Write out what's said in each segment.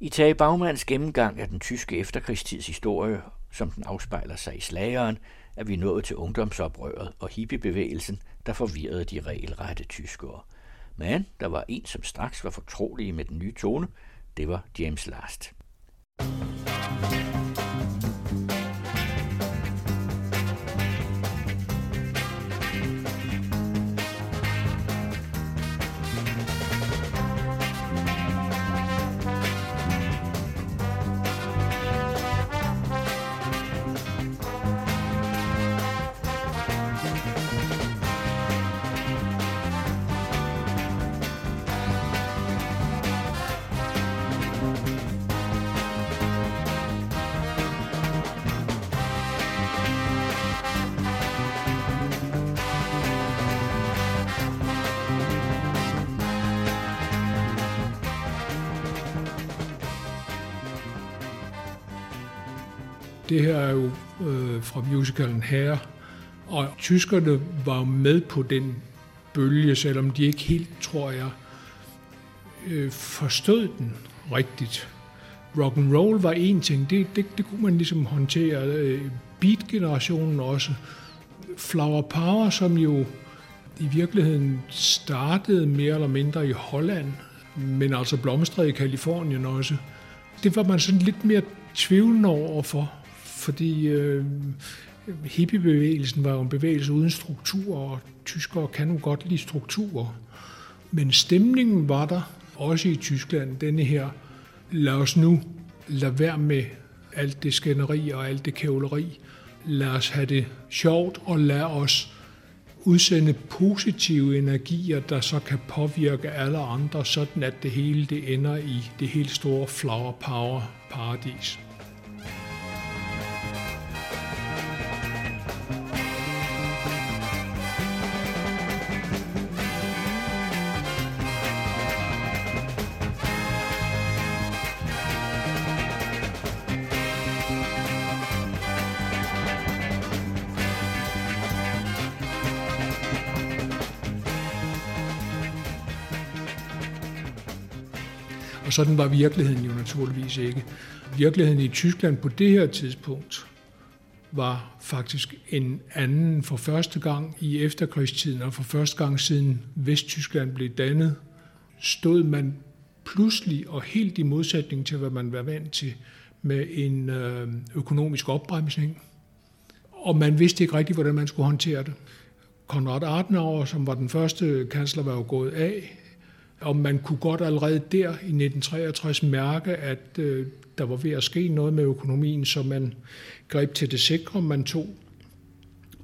I Tage Bagmans gennemgang af den tyske efterkrigstids historie, som den afspejler sig i slageren, er vi nået til ungdomsoprøret og hippiebevægelsen, der forvirrede de regelrette tyskere. Men der var en, som straks var fortrolig med den nye tone. Det var James Last. Det her er jo øh, fra musicalen Her, og tyskerne var med på den bølge, selvom de ikke helt, tror jeg, øh, forstod den rigtigt. Rock and roll var en ting, det, det, det kunne man ligesom håndtere. Øh, beat-generationen også. Flower Power, som jo i virkeligheden startede mere eller mindre i Holland, men altså blomstrede i Kalifornien også. Det var man sådan lidt mere tvivlende over for fordi øh, hippiebevægelsen var jo en bevægelse uden struktur, og tyskere kan jo godt lide strukturer. Men stemningen var der, også i Tyskland, denne her, lad os nu lade være med alt det skænderi og alt det kævleri. Lad os have det sjovt, og lad os udsende positive energier, der så kan påvirke alle andre, sådan at det hele det ender i det helt store flower power paradis. Og sådan var virkeligheden jo naturligvis ikke. Virkeligheden i Tyskland på det her tidspunkt var faktisk en anden for første gang i efterkrigstiden, og for første gang siden Vesttyskland blev dannet, stod man pludselig og helt i modsætning til, hvad man var vant til, med en øh, økonomisk opbremsning. Og man vidste ikke rigtigt, hvordan man skulle håndtere det. Konrad Adenauer, som var den første kansler, var jo gået af. Og man kunne godt allerede der i 1963 mærke, at øh, der var ved at ske noget med økonomien, så man greb til det sikre. Man tog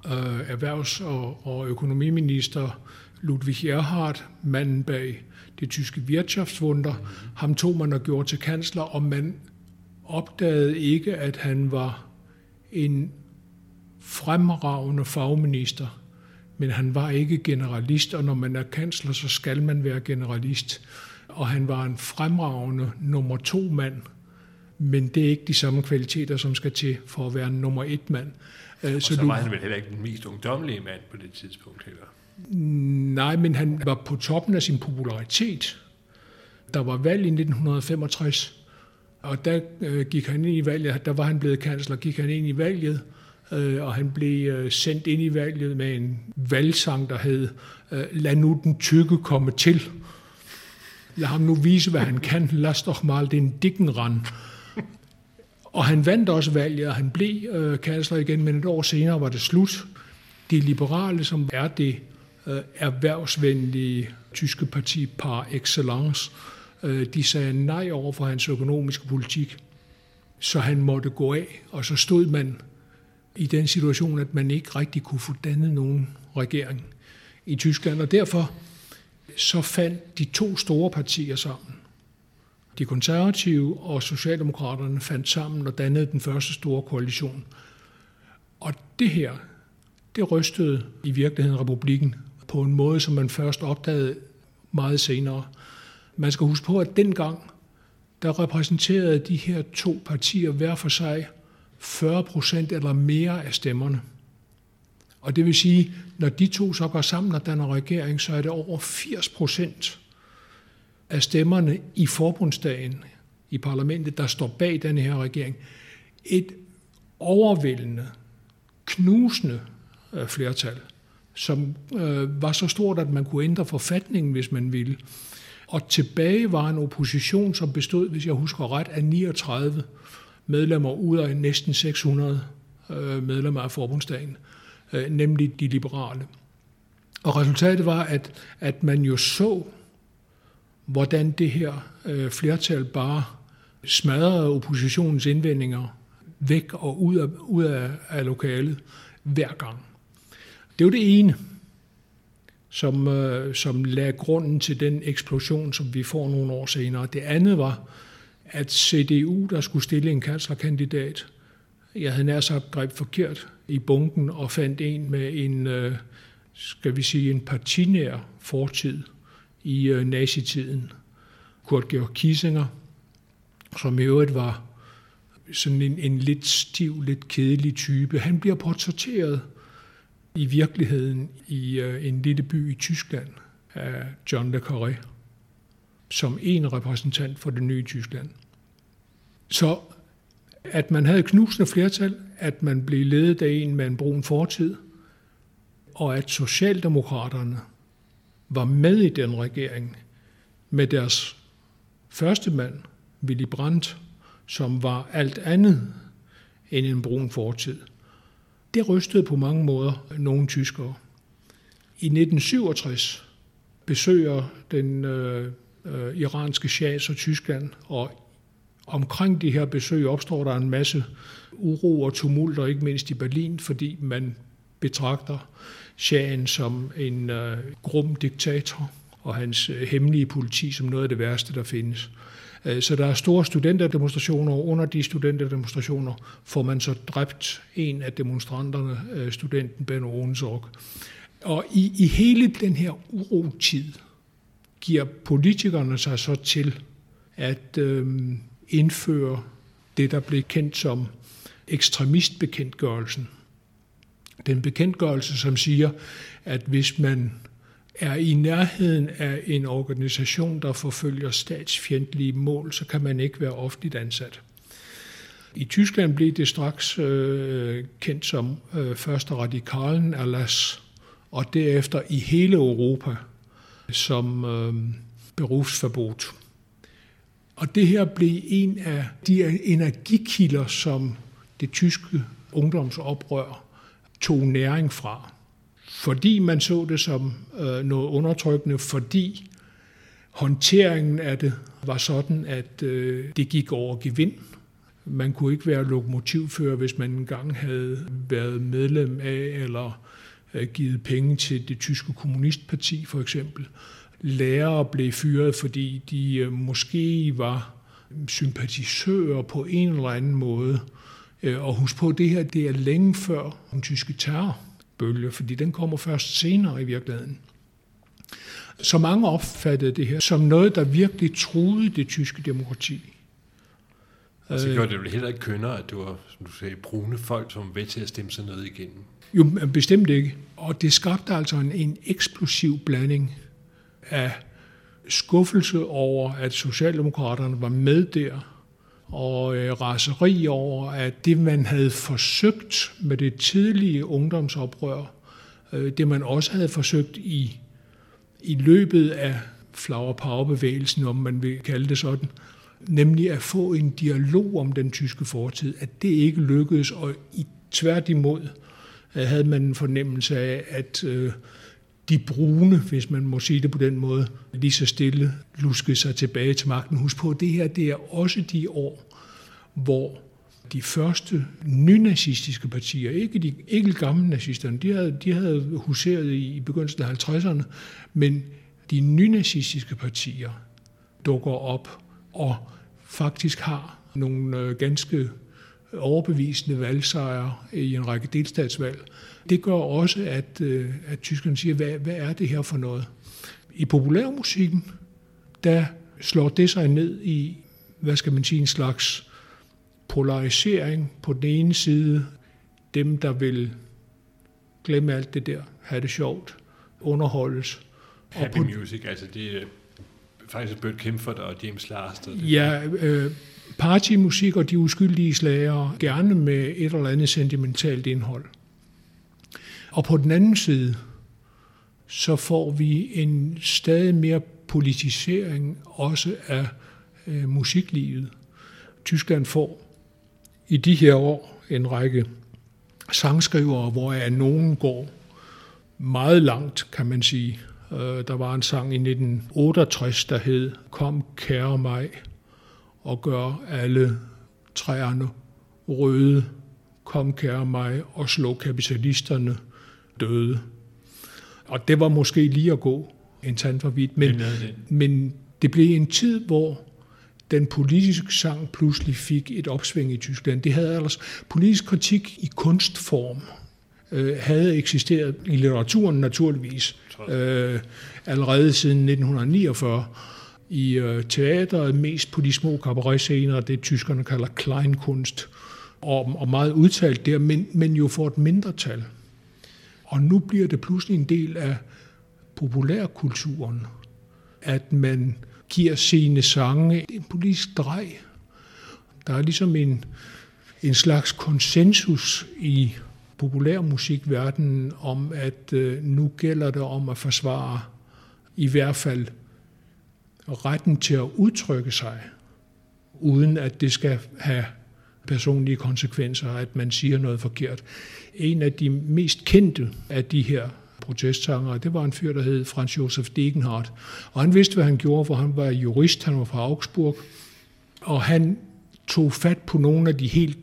øh, erhvervs- og, og økonomiminister Ludwig Erhard, manden bag det tyske Wirtschaftswunder. Ham tog man og gjorde til kansler, og man opdagede ikke, at han var en fremragende fagminister men han var ikke generalist, og når man er kansler, så skal man være generalist. Og han var en fremragende nummer to mand, men det er ikke de samme kvaliteter, som skal til for at være en nummer et mand. Øh, og så, så var du, han vel heller ikke den mest ungdomlige mand på det tidspunkt heller? Nej, men han var på toppen af sin popularitet. Der var valg i 1965, og der øh, gik han ind i valget, der var han blevet kansler, gik han ind i valget, øh, og han blev øh, sendt ind i valget med en valgsang, der hed øh, Lad nu den tykke komme til. Lad ham nu vise, hvad han kan. Lad doch mal den dikken rand. Og han vandt også valget, og han blev øh, kansler igen, men et år senere var det slut. De liberale, som er det øh, erhvervsvenlige tyske parti par excellence, øh, de sagde nej over for hans økonomiske politik. Så han måtte gå af, og så stod man i den situation, at man ikke rigtig kunne få dannet nogen regering i Tyskland. Og derfor så fandt de to store partier sammen. De konservative og Socialdemokraterne fandt sammen og dannede den første store koalition. Og det her, det rystede i virkeligheden republikken på en måde, som man først opdagede meget senere. Man skal huske på, at dengang, der repræsenterede de her to partier hver for sig 40 procent eller mere af stemmerne. Og det vil sige, når de to så går sammen og danner regering, så er det over 80 procent af stemmerne i forbundsdagen i parlamentet, der står bag den her regering. Et overvældende, knusende øh, flertal, som øh, var så stort, at man kunne ændre forfatningen, hvis man ville. Og tilbage var en opposition, som bestod, hvis jeg husker ret, af 39 medlemmer ud af næsten 600 øh, medlemmer af forbundsdagen, øh, Øh, nemlig de liberale. Og resultatet var, at, at man jo så, hvordan det her øh, flertal bare smadrede oppositionens indvendinger væk og ud af, ud af, af lokalet hver gang. Det var det ene, som, øh, som lagde grunden til den eksplosion, som vi får nogle år senere. Det andet var, at CDU, der skulle stille en kanslerkandidat, jeg havde nær sagt greb forkert i bunken og fandt en med en, øh, skal vi sige, en partinær fortid i øh, nazitiden. Kurt Georg Kissinger, som i øvrigt var sådan en, en lidt stiv, lidt kedelig type. Han bliver portrætteret i virkeligheden i øh, en lille by i Tyskland af John le Carré, som en repræsentant for det nye Tyskland. Så at man havde knusende flertal, at man blev ledet af en med en brun fortid, og at Socialdemokraterne var med i den regering med deres første mand, Willy Brandt, som var alt andet end en brun fortid. Det rystede på mange måder nogle tyskere. I 1967 besøger den øh, øh, iranske shah så Tyskland, og omkring de her besøg opstår der en masse uro og tumulter, ikke mindst i Berlin, fordi man betragter shahen som en øh, grum diktator og hans øh, hemmelige politi som noget af det værste, der findes. Øh, så der er store studenterdemonstrationer, og under de studenterdemonstrationer får man så dræbt en af demonstranterne, øh, studenten Ben Onsok. Og i, i hele den her urotid giver politikerne sig så til at øh, indføre det, der blev kendt som ekstremistbekendtgørelsen. Den bekendtgørelse, som siger, at hvis man er i nærheden af en organisation, der forfølger statsfjendtlige mål, så kan man ikke være offentligt ansat. I Tyskland blev det straks øh, kendt som øh, første radikalen Alas, og derefter i hele Europa som øh, berufsverbot. Og det her blev en af de energikilder, som det tyske ungdomsoprør tog næring fra fordi man så det som øh, noget undertrykkende, fordi håndteringen af det var sådan, at øh, det gik over gevind. Man kunne ikke være lokomotivfører, hvis man engang havde været medlem af eller øh, givet penge til det tyske kommunistparti for eksempel. Lærere blev fyret, fordi de øh, måske var sympatisører på en eller anden måde. Øh, og husk på, det her det er længe før den tyske terror bølge, fordi den kommer først senere i virkeligheden. Så mange opfattede det her som noget, der virkelig truede det tyske demokrati. Og så gjorde det vel heller ikke kønner, at du var, som du sagde, brune folk, som var ved til at stemme sig noget igennem? Jo, bestemt ikke. Og det skabte altså en, en eksplosiv blanding af skuffelse over, at Socialdemokraterne var med der, og øh, raseri over, at det, man havde forsøgt med det tidlige ungdomsoprør, øh, det man også havde forsøgt i, i løbet af Flower Power-bevægelsen, om man vil kalde det sådan, nemlig at få en dialog om den tyske fortid, at det ikke lykkedes, og i tværtimod øh, havde man en fornemmelse af, at øh, de brune, hvis man må sige det på den måde, lige så stille luskede sig tilbage til magten. Husk på, det her det er også de år, hvor de første nynazistiske partier, ikke de ikke gamle nazisterne, de havde, de havde huseret i, i begyndelsen af 50'erne, men de nynazistiske partier dukker op og faktisk har nogle øh, ganske overbevisende valgsejre i en række delstatsvalg. Det gør også, at, øh, at tyskerne siger, hvad, hvad er det her for noget? I populærmusikken, der slår det sig ned i, hvad skal man sige, en slags polarisering på den ene side, dem der vil glemme alt det der, have det sjovt, underholdes. Happy og på, music, altså det faktisk Bert Kempfert og James Last. Og det. Ja, øh, partymusik og de uskyldige slager, gerne med et eller andet sentimentalt indhold. Og på den anden side, så får vi en stadig mere politisering også af øh, musiklivet. Tyskland får i de her år en række sangskrivere, hvor nogen går meget langt, kan man sige. Øh, der var en sang i 1968, der hed Kom kære mig og gør alle træerne røde. Kom kære mig og slå kapitalisterne døde. Og det var måske lige at gå en tand for vidt, men, men det blev en tid, hvor den politiske sang pludselig fik et opsving i Tyskland. Det havde ellers politisk kritik i kunstform øh, havde eksisteret i litteraturen naturligvis øh, allerede siden 1949 i øh, teateret, mest på de små cabaret-scener, det tyskerne kalder kleinkunst, og, og meget udtalt der, men, men jo for et mindretal. Og nu bliver det pludselig en del af populærkulturen, at man giver sine sange en politisk drej. Der er ligesom en, en slags konsensus i populærmusikverdenen om, at øh, nu gælder det om at forsvare i hvert fald retten til at udtrykke sig, uden at det skal have personlige konsekvenser, at man siger noget forkert. En af de mest kendte af de her protestsanger, det var en fyr, der hed Franz Josef Degenhardt. Og han vidste, hvad han gjorde, for han var jurist, han var fra Augsburg, og han tog fat på nogle af de helt,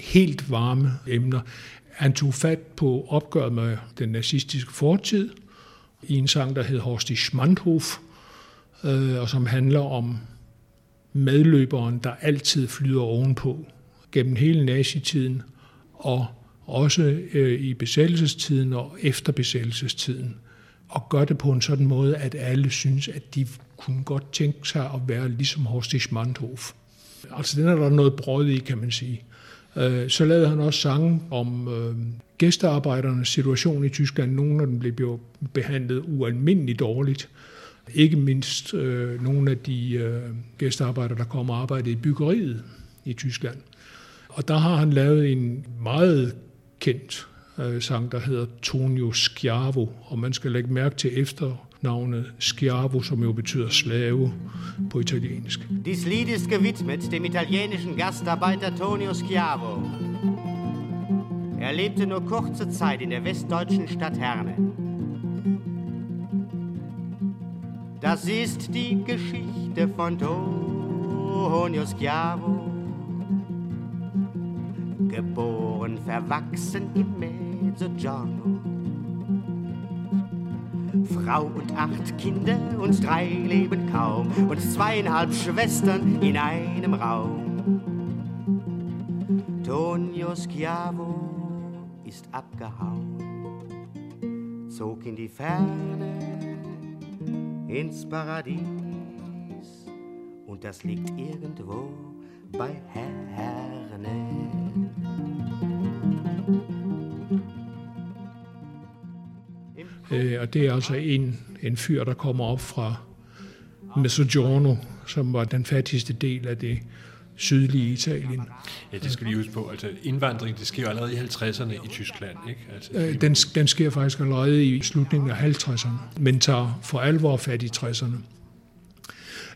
helt varme emner. Han tog fat på opgøret med den nazistiske fortid i en sang, der hed Horst i Schmandhof, øh, og som handler om medløberen, der altid flyder ovenpå gennem hele nazitiden, og også øh, i besættelsestiden og efter besættelsestiden, og gør det på en sådan måde, at alle synes, at de kunne godt tænke sig at være ligesom Horst Schmandhof. Altså den er der noget brød i, kan man sige. Øh, så lavede han også sange om øh, gæstearbejdernes situation i Tyskland. Nogle af dem blev behandlet ualmindeligt dårligt. Ikke mindst øh, nogle af de øh, gæstearbejdere, der kom og arbejdede i byggeriet i Tyskland. Og der har han lavet en meget kendt øh, sang, der hedder Tonio Schiavo, og man skal lægge mærke til efternavnet Schiavo, som jo betyder slave på italiensk. Dies Lied ist gewidmet dem italienischen Gastarbeiter Tonio Schiavo. Er lebte nur kurze Zeit in der westdeutschen Stadt Herne. Das ist die Geschichte von Tonio Schiavo. Geboren, verwachsen im Mezzogiorno. Frau und acht Kinder und drei leben kaum und zweieinhalb Schwestern in einem Raum. Tonio Schiavo ist abgehauen, zog in die Ferne ins Paradies. Und das liegt irgendwo bei Herne. Øh, og det er altså en, en fyr, der kommer op fra Mezzogiorno, som var den fattigste del af det sydlige Italien. Ja, det skal lige huske på. Altså, indvandring, det sker allerede i 50'erne i Tyskland, ikke? Altså, øh, den, den sker faktisk allerede i slutningen af 50'erne, men tager for alvor fat i 60'erne.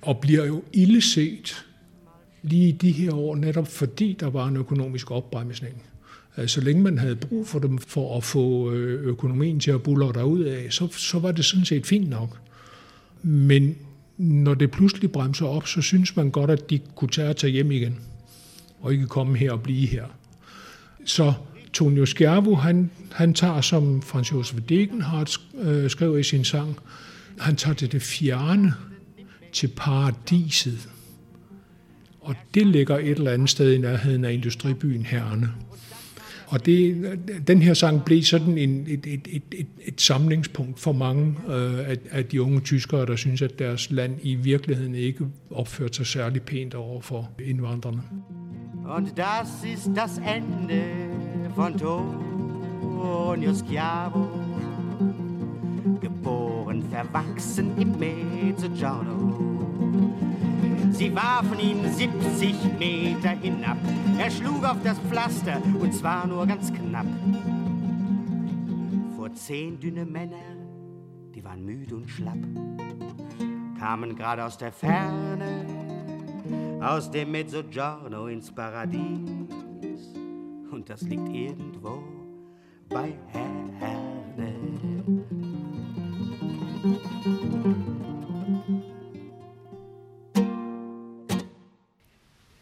Og bliver jo illeset lige i de her år, netop fordi der var en økonomisk opbremsning. Øh, så længe man havde brug for dem for at få øh, økonomien til at bulle derud af, så, så var det sådan set fint nok. Men når det pludselig bremser op, så synes man godt, at de kunne tage og tage hjem igen, og ikke komme her og blive her. Så Tonio Schiavo, han, han tager, som Frans Josef Degenhardt øh, skrev i sin sang, han tager til det fjerne, til paradiset. Og det ligger et eller andet sted i nærheden af industribyen Herne. Og det, den her sang blev sådan en, et, et, et, et, et samlingspunkt for mange øh, af, af de unge tyskere, der synes, at deres land i virkeligheden ikke opførte sig særlig pænt over for indvandrerne. Und das ist das Ende von Tonio Schiavo. Geboren, verwachsen im Mezzogiorno Sie warfen ihn 70 Meter hinab. Er schlug auf das Pflaster und zwar nur ganz knapp. Vor zehn dünne Männer, die waren müde und schlapp, kamen gerade aus der Ferne, aus dem Mezzogiorno ins Paradies. Und das liegt irgendwo bei Herne.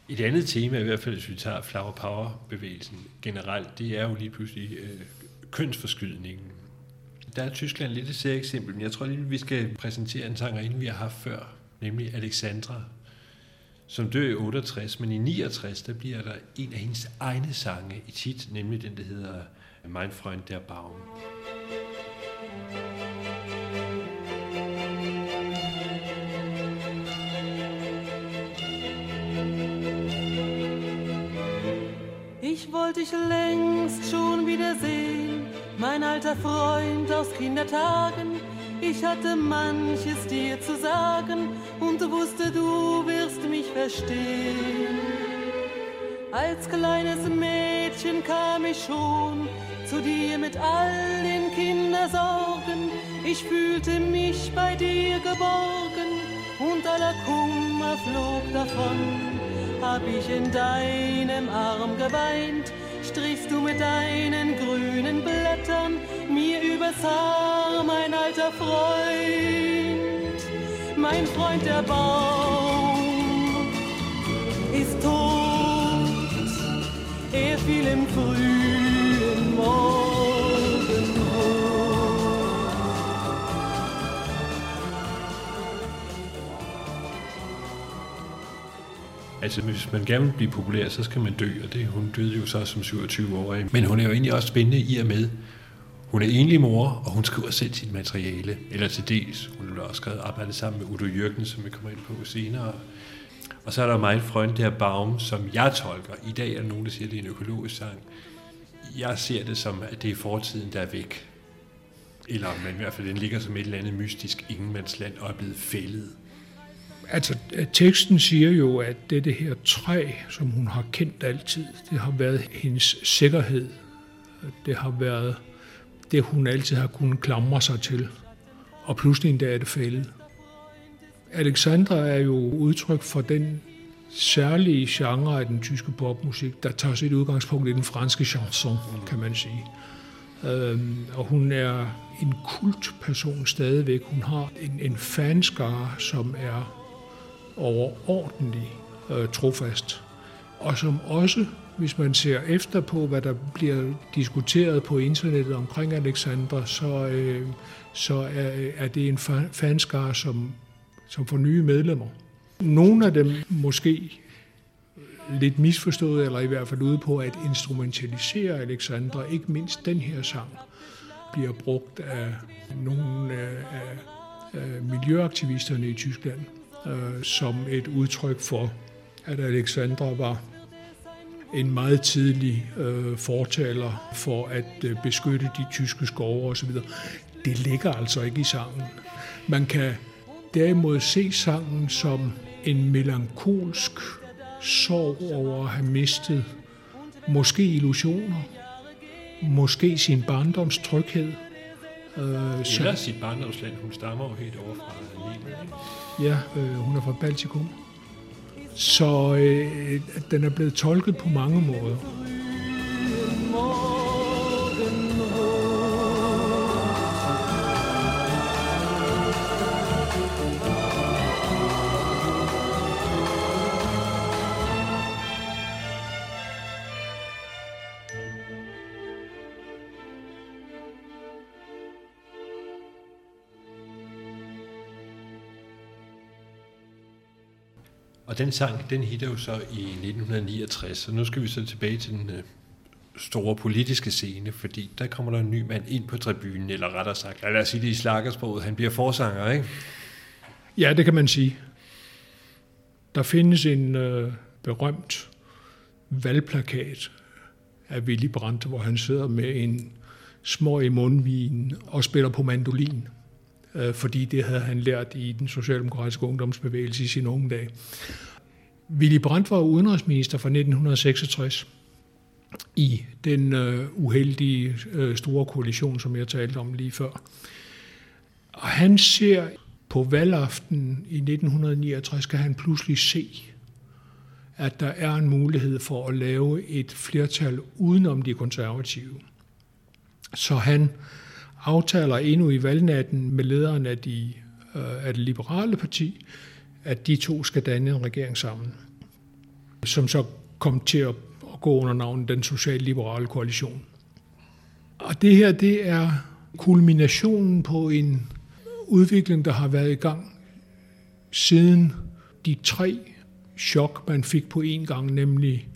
Et andet tema, i hvert fald hvis vi tager Flower Power-bevægelsen generelt, det er jo lige pludselig øh, kønsforskydningen. Der er Tyskland lidt et særligt eksempel, men jeg tror lige, vi skal præsentere en sangerinde, vi har haft før, nemlig Alexandra, som dør i 68, men i 69, der bliver der en af hendes egne sange i tit, nemlig den, der hedder Mein Freund der Baum. Wollte dich längst schon wiedersehen, mein alter Freund aus Kindertagen. Ich hatte manches dir zu sagen und wusste, du wirst mich verstehen. Als kleines Mädchen kam ich schon zu dir mit all den Kindersorgen. Ich fühlte mich bei dir geborgen und aller Kummer flog davon hab ich in deinem Arm geweint, strichst du mit deinen grünen Blättern mir übers Haar, mein alter Freund, mein Freund der Baum ist tot, er fiel im frühen Morgen. Altså, hvis man gerne vil blive populær, så skal man dø, og det, hun døde jo så som 27-årig. Men hun er jo egentlig også spændende i og med, hun er enlig mor, og hun skriver selv sit materiale, eller til dels. Hun har også skrevet arbejdet sammen med Udo Jørgen, som vi kommer ind på senere. Og så er der meget frønt der Baum, som jeg tolker. I dag er der nogen, der siger, at det er en økologisk sang. Jeg ser det som, at det er fortiden, der er væk. Eller men i hvert fald, den ligger som et eller andet mystisk ingenmandsland og er blevet fældet. Altså, teksten siger jo, at det, det her træ, som hun har kendt altid, det har været hendes sikkerhed. Det har været det, hun altid har kunnet klamre sig til. Og pludselig en dag er det fældet. Alexandra er jo udtryk for den særlige genre af den tyske popmusik, der tager sit udgangspunkt i den franske chanson, kan man sige. Øhm, og hun er en kultperson stadigvæk. Hun har en, en fanskare, som er overordentlig øh, trofast, og som også, hvis man ser efter på, hvad der bliver diskuteret på internettet omkring Alexandra, så, øh, så er, øh, er det en fanskare, som, som får nye medlemmer. Nogle af dem måske øh, lidt misforstået, eller i hvert fald ude på at instrumentalisere Alexandra, ikke mindst den her sang, bliver brugt af nogle af, af miljøaktivisterne i Tyskland øh, som et udtryk for, at Alexandra var en meget tidlig øh, fortaler for at øh, beskytte de tyske skove osv. Det ligger altså ikke i sangen. Man kan derimod se sangen som en melankolsk sorg over at have mistet måske illusioner, måske sin barndoms tryghed. Øh, Eller sit barndomsland. Hun stammer jo helt over fra Lille, Ja, øh, hun er fra Baltikum. Så øh, den er blevet tolket på mange måder. Og den sang, den hitter jo så i 1969, så nu skal vi så tilbage til den øh, store politiske scene, fordi der kommer der en ny mand ind på tribunen, eller rettere sagt, lad os sige det i slakkersproget, han bliver forsanger, ikke? Ja, det kan man sige. Der findes en øh, berømt valgplakat af Willy Brandt, hvor han sidder med en små i mundvin og spiller på mandolin øh, fordi det havde han lært i den socialdemokratiske ungdomsbevægelse i sine unge dage. Willy Brandt var udenrigsminister fra 1966 i den øh, uheldige øh, store koalition, som jeg talte om lige før. Og han ser på valgaften i 1969, kan han pludselig se, at der er en mulighed for at lave et flertal udenom de konservative. Så han aftaler endnu i valgnatten med lederen af, de, øh, af det liberale parti, at de to skal danne en regering sammen, som så kom til at gå under navnet den socialliberale koalition. Og det her, det er kulminationen på en udvikling, der har været i gang siden de tre chok, man fik på en gang, nemlig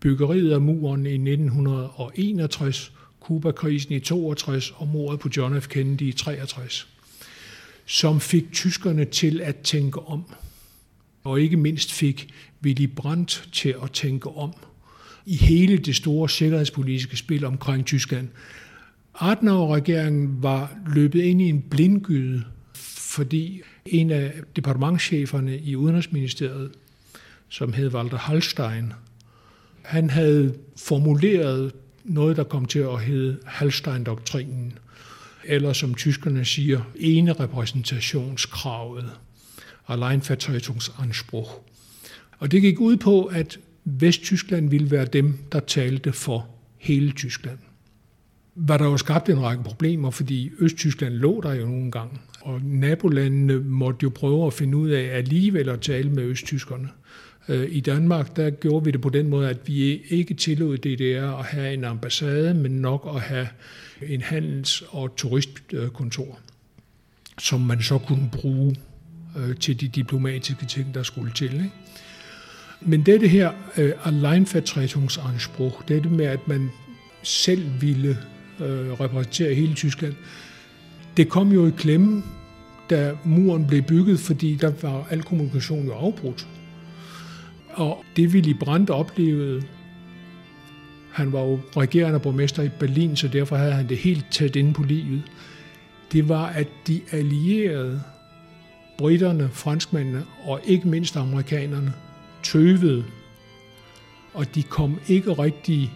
byggeriet af muren i 1961, Kuba-krisen i 62 og mordet på John F. Kennedy i 63, som fik tyskerne til at tænke om, og ikke mindst fik Willy Brandt til at tænke om i hele det store sikkerhedspolitiske spil omkring Tyskland. Adenauer-regeringen var løbet ind i en blindgyde, fordi en af departementcheferne i Udenrigsministeriet, som hed Walter Hallstein, han havde formuleret noget, der kom til at hedde Hallstein-doktrinen, eller som tyskerne siger, ene repræsentationskravet, Alleinvertretungsanspruch. Og det gik ud på, at Vesttyskland ville være dem, der talte for hele Tyskland. Var der jo skabt en række problemer, fordi Østtyskland lå der jo nogle gange, og nabolandene måtte jo prøve at finde ud af alligevel at tale med østtyskerne. Øh, I Danmark, der gjorde vi det på den måde, at vi ikke tillod DDR at have en ambassade, men nok at have en handels- og turistkontor, som man så kunne bruge øh, til de diplomatiske ting, der skulle til. Ikke? Men dette her uh, Alleinvertretungsanspruch, det med, at man selv ville repræsentere hele Tyskland, det kom jo i klemme, da muren blev bygget, fordi der var al kommunikation jo afbrudt. Og det Willy Brandt oplevede, han var jo regerende borgmester i Berlin, så derfor havde han det helt tæt inde på livet, det var, at de allierede, britterne, franskmændene og ikke mindst amerikanerne, tøvede, og de kom ikke rigtig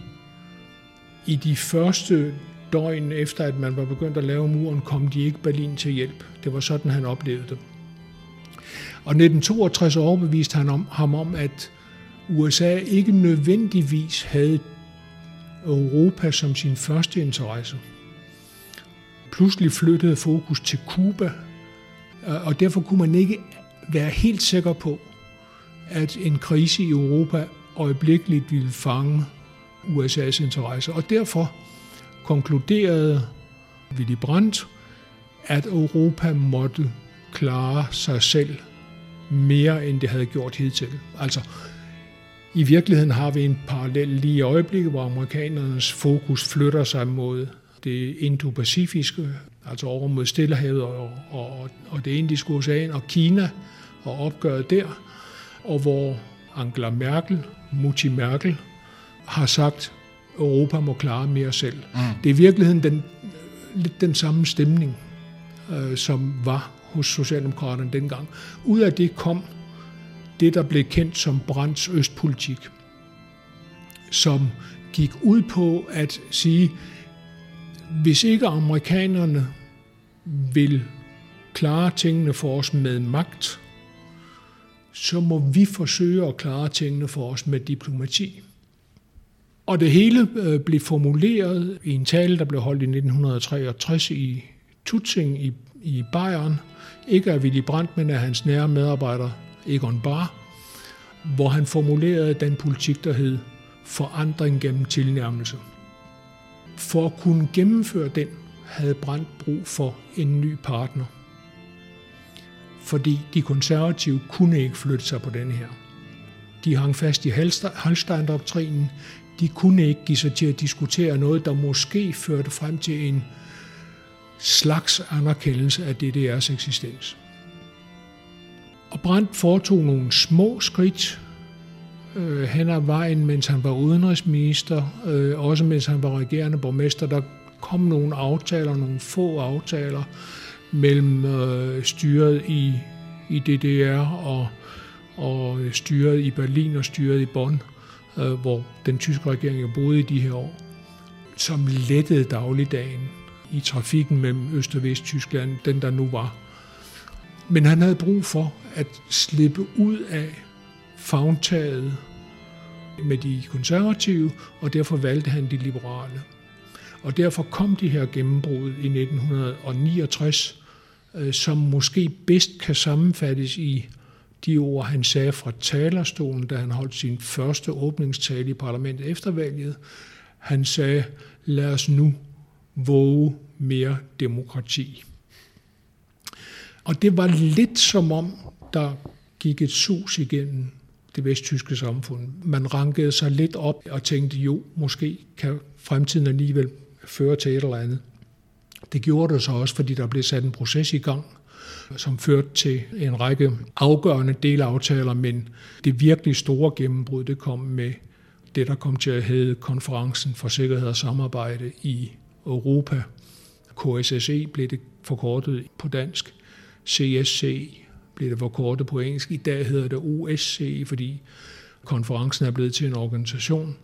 i de første døgn efter, at man var begyndt at lave muren, kom de ikke Berlin til hjælp. Det var sådan, han oplevede det. Og 1962 overbeviste han om, ham om, at USA ikke nødvendigvis havde Europa som sin første interesse. Pludselig flyttede fokus til Kuba, øh, og derfor kunne man ikke være helt sikker på, at en krise i Europa øjeblikkeligt ville fange USA's interesse. Og derfor konkluderede Willy Brandt, at Europa måtte klare sig selv mere, end det havde gjort hidtil. Altså, i virkeligheden har vi en parallel lige i øjeblikket, hvor amerikanernes fokus flytter sig mod det indo-pacifiske, altså over mod Stillehavet og, og, og det indiske ocean og Kina og opgøret der, og hvor Angela Merkel, Mutti Merkel, har sagt, at Europa må klare mere selv. Mm. Det er i virkeligheden den, lidt den samme stemning, øh, som var hos Socialdemokraterne dengang. Ud af det kom det, der blev kendt som Brands Østpolitik, som gik ud på at sige, hvis ikke amerikanerne vil klare tingene for os med magt, så må vi forsøge at klare tingene for os med diplomati. Og det hele øh, blev formuleret i en tale, der blev holdt i 1963 i Tutzing i, i Bayern, ikke af Willy Brandt, men af hans nære medarbejder Egon Bahr, hvor han formulerede den politik, der hed forandring gennem tilnærmelse. For at kunne gennemføre den, havde Brandt brug for en ny partner. Fordi de konservative kunne ikke flytte sig på den her. De hang fast i Hallstein-doktrinen. De kunne ikke give sig til at diskutere noget, der måske førte frem til en slags anerkendelse af DDR's eksistens. Og Brandt foretog nogle små skridt øh, hen ad vejen, mens han var udenrigsminister, øh, også mens han var regerende borgmester. Der kom nogle aftaler, nogle få aftaler, mellem øh, styret i, i DDR og, og styret i Berlin og styret i Bonn, øh, hvor den tyske regering boede i de her år, som lettede dagligdagen i trafikken mellem Øst- og Vesttyskland, den der nu var. Men han havde brug for at slippe ud af fagtaget med de konservative, og derfor valgte han de liberale. Og derfor kom de her gennembrud i 1969, øh, som måske bedst kan sammenfattes i de ord, han sagde fra talerstolen, da han holdt sin første åbningstale i parlamentet efter valget. Han sagde, lad os nu våge mere demokrati. Og det var lidt som om, der gik et sus igennem det vesttyske samfund. Man rankede sig lidt op og tænkte, jo, måske kan fremtiden alligevel føre til et eller andet. Det gjorde det så også, fordi der blev sat en proces i gang, som førte til en række afgørende delaftaler, men det virkelig store gennembrud, det kom med det, der kom til at hedde Konferencen for Sikkerhed og Samarbejde i Europa. KSSE blev det forkortet på dansk. CSC blev det forkortet på engelsk. I dag hedder det OSCE, fordi konferencen er blevet til en organisation.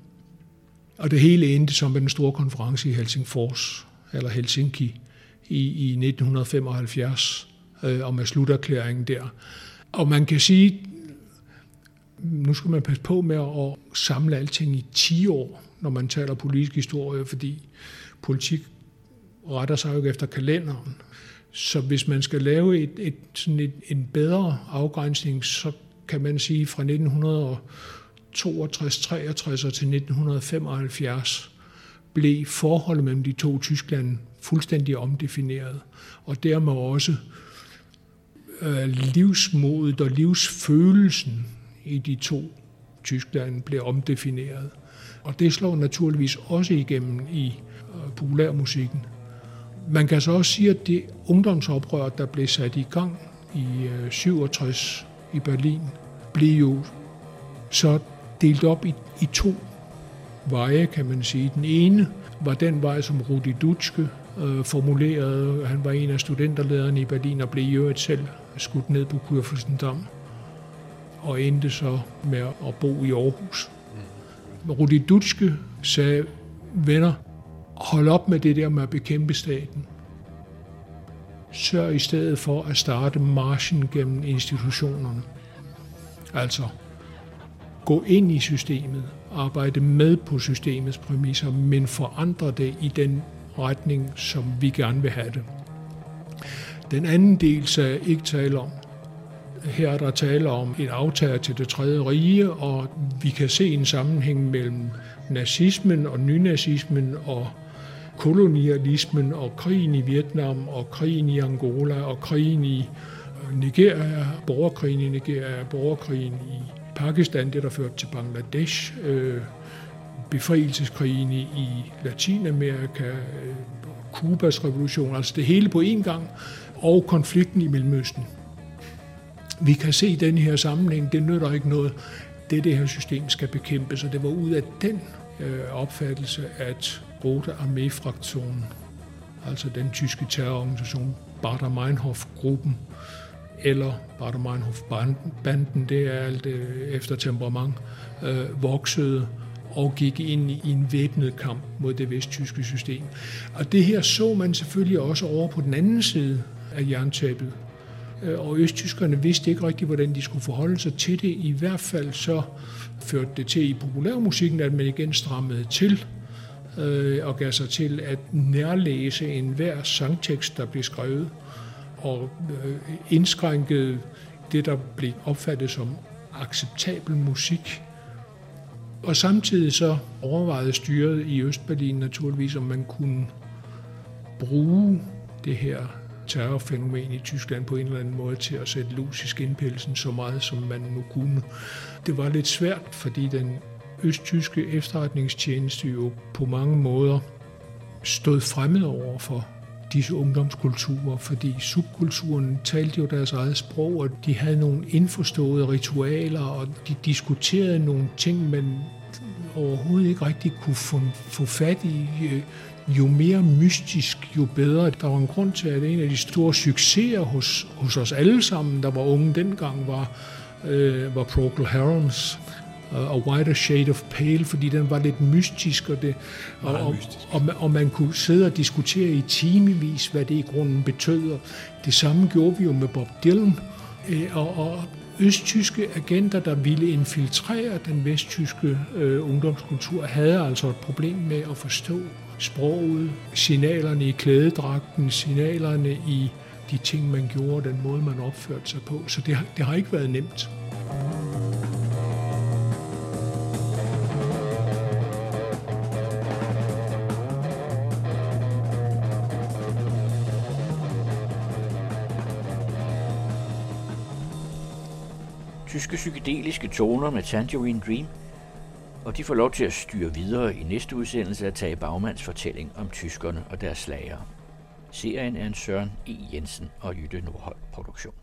Og det hele endte som den store konference i Helsingfors, eller Helsinki, i, i 1975, øh, og med sluterklæringen der. Og man kan sige, nu skal man passe på med at samle alting i 10 år, når man taler politisk historie, fordi politik retter sig jo ikke efter kalenderen. Så hvis man skal lave et, et, sådan et, en bedre afgrænsning, så kan man sige fra 1962, 63 til 1975 blev forholdet mellem de to Tyskland fuldstændig omdefineret, og dermed også øh, livsmodet og livsfølelsen i de to Tyskland blev omdefineret. Og det slår naturligvis også igennem i populærmusikken. Man kan så også sige, at det ungdomsoprør, der blev sat i gang i 67 øh, i Berlin, blev jo så delt op i, i to veje, kan man sige. Den ene var den vej, som Rudi Dutschke øh, formulerede. Han var en af studenterlederne i Berlin og blev i øvrigt selv skudt ned på Kurfürstendam og endte så med at bo i Aarhus. Rudi Dutschke sagde, venner, hold op med det der med at bekæmpe staten. Sørg i stedet for at starte marchen gennem institutionerne. Altså, gå ind i systemet, arbejde med på systemets præmisser, men forandre det i den retning, som vi gerne vil have det. Den anden del sagde jeg ikke tale om. Her er der tale om en aftager til det tredje rige, og vi kan se en sammenhæng mellem nazismen og nynazismen og kolonialismen og krigen i Vietnam og krigen i Angola og krigen i øh, Nigeria, borgerkrigen i Nigeria, borgerkrigen i Pakistan, det der førte til Bangladesh, øh, befrielseskrigen i, i Latinamerika, øh, Kubas revolution, altså det hele på én gang, og konflikten i Mellemøsten. Vi kan se i den her sammenhæng, det nytter ikke noget, det det her system skal bekæmpes, og det var ud af den øh, opfattelse, at Rote Armee-fraktionen, altså den tyske terrororganisation Bader Meinhof-gruppen, eller Bader Meinhof-banden, det er alt øh, efter temperament, øh, voksede og gik ind i en væbnet kamp mod det vesttyske system. Og det her så man selvfølgelig også over på den anden side af jerntæppet. Øh, og østtyskerne vidste ikke rigtig, hvordan de skulle forholde sig til det. I hvert fald så førte det til i populærmusikken, at man igen strammede til øh, og gav sig til at nærlæse enhver sangtekst, der blev skrevet, og øh, indskrænkede det, der blev opfattet som acceptabel musik. Og samtidig så overvejede styret i Østberlin naturligvis, om man kunne bruge det her terrorfænomen i Tyskland på en eller anden måde til at sætte lus i skinpelsen så meget, som man nu kunne. Det var lidt svært, fordi den østtyske efterretningstjeneste jo på mange måder stod fremmed over for disse ungdomskulturer, fordi subkulturen talte jo deres eget sprog, og de havde nogle indforståede ritualer, og de diskuterede nogle ting, man overhovedet ikke rigtig kunne få, få fat i. Jo mere mystisk, jo bedre. Der var en grund til, at en af de store succeser hos, hos os alle sammen, der var unge dengang, var, øh, var Procol Harums A Whiter Shade of Pale, fordi den var lidt mystisk, og, det, og, og, og, og man kunne sidde og diskutere i timevis, hvad det i grunden betød. Det samme gjorde vi jo med Bob Dylan, øh, og, og østtyske agenter, der ville infiltrere den vesttyske øh, ungdomskultur, havde altså et problem med at forstå sproget, signalerne i klædedragten, signalerne i de ting, man gjorde, den måde, man opførte sig på. Så det, det har ikke været nemt. Tyske psykedeliske toner med Tangerine Dream, og de får lov til at styre videre i næste udsendelse at tage Bagmands fortælling om tyskerne og deres slager. Serien er en Søren E. Jensen og Jytte Nordholt produktion.